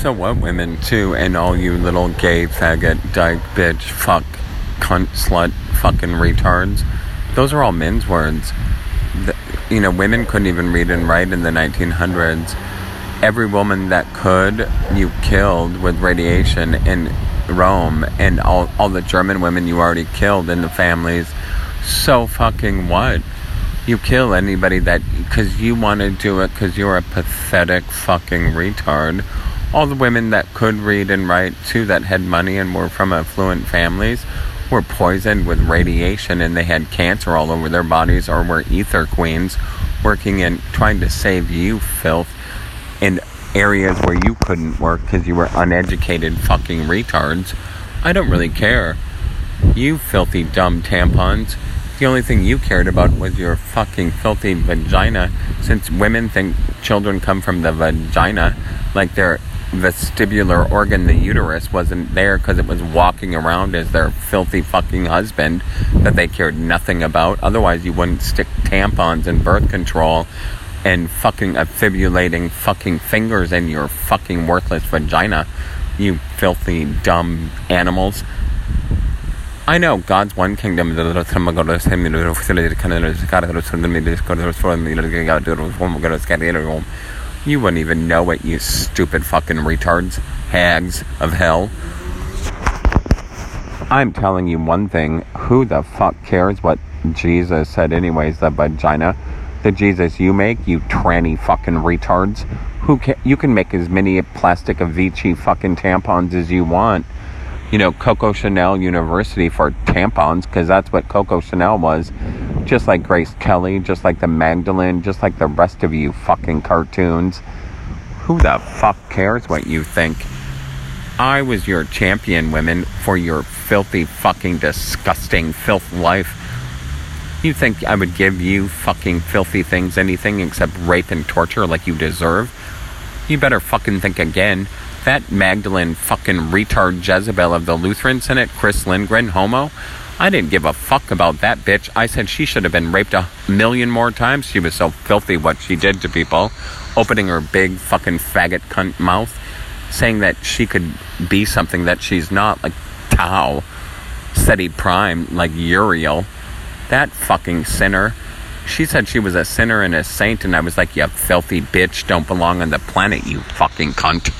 So what, women too, and all you little gay faggot, dyke, bitch, fuck, cunt, slut, fucking retards. Those are all men's words. The, you know, women couldn't even read and write in the 1900s. Every woman that could, you killed with radiation in Rome, and all, all the German women you already killed in the families. So fucking what? You kill anybody that, because you want to do it because you're a pathetic fucking retard. All the women that could read and write too, that had money and were from affluent families, were poisoned with radiation and they had cancer all over their bodies or were ether queens working in trying to save you filth in areas where you couldn't work because you were uneducated fucking retards. I don't really care. You filthy dumb tampons. The only thing you cared about was your fucking filthy vagina since women think children come from the vagina like their vestibular organ, the uterus, wasn't there because it was walking around as their filthy fucking husband that they cared nothing about. Otherwise, you wouldn't stick tampons and birth control and fucking affibulating fucking fingers in your fucking worthless vagina, you filthy dumb animals. I know God's one kingdom. You wouldn't even know it, you stupid fucking retards, hags of hell. I'm telling you one thing. Who the fuck cares what Jesus said, anyways? The vagina, the Jesus you make, you tranny fucking retards. Who can you can make as many plastic Avicii fucking tampons as you want. You know, Coco Chanel University for tampons, because that's what Coco Chanel was just like Grace Kelly, just like the Magdalene, just like the rest of you fucking cartoons. Who the fuck cares what you think? I was your champion, women, for your filthy, fucking, disgusting filth life. You think I would give you fucking filthy things anything except rape and torture like you deserve? You better fucking think again. That Magdalene fucking retard Jezebel of the Lutheran Synod, Chris Lindgren, homo, I didn't give a fuck about that bitch. I said she should have been raped a million more times. She was so filthy what she did to people, opening her big fucking faggot cunt mouth, saying that she could be something that she's not, like Tau, Seti Prime, like Uriel. That fucking sinner. She said she was a sinner and a saint, and I was like, you filthy bitch, don't belong on the planet, you fucking cunt.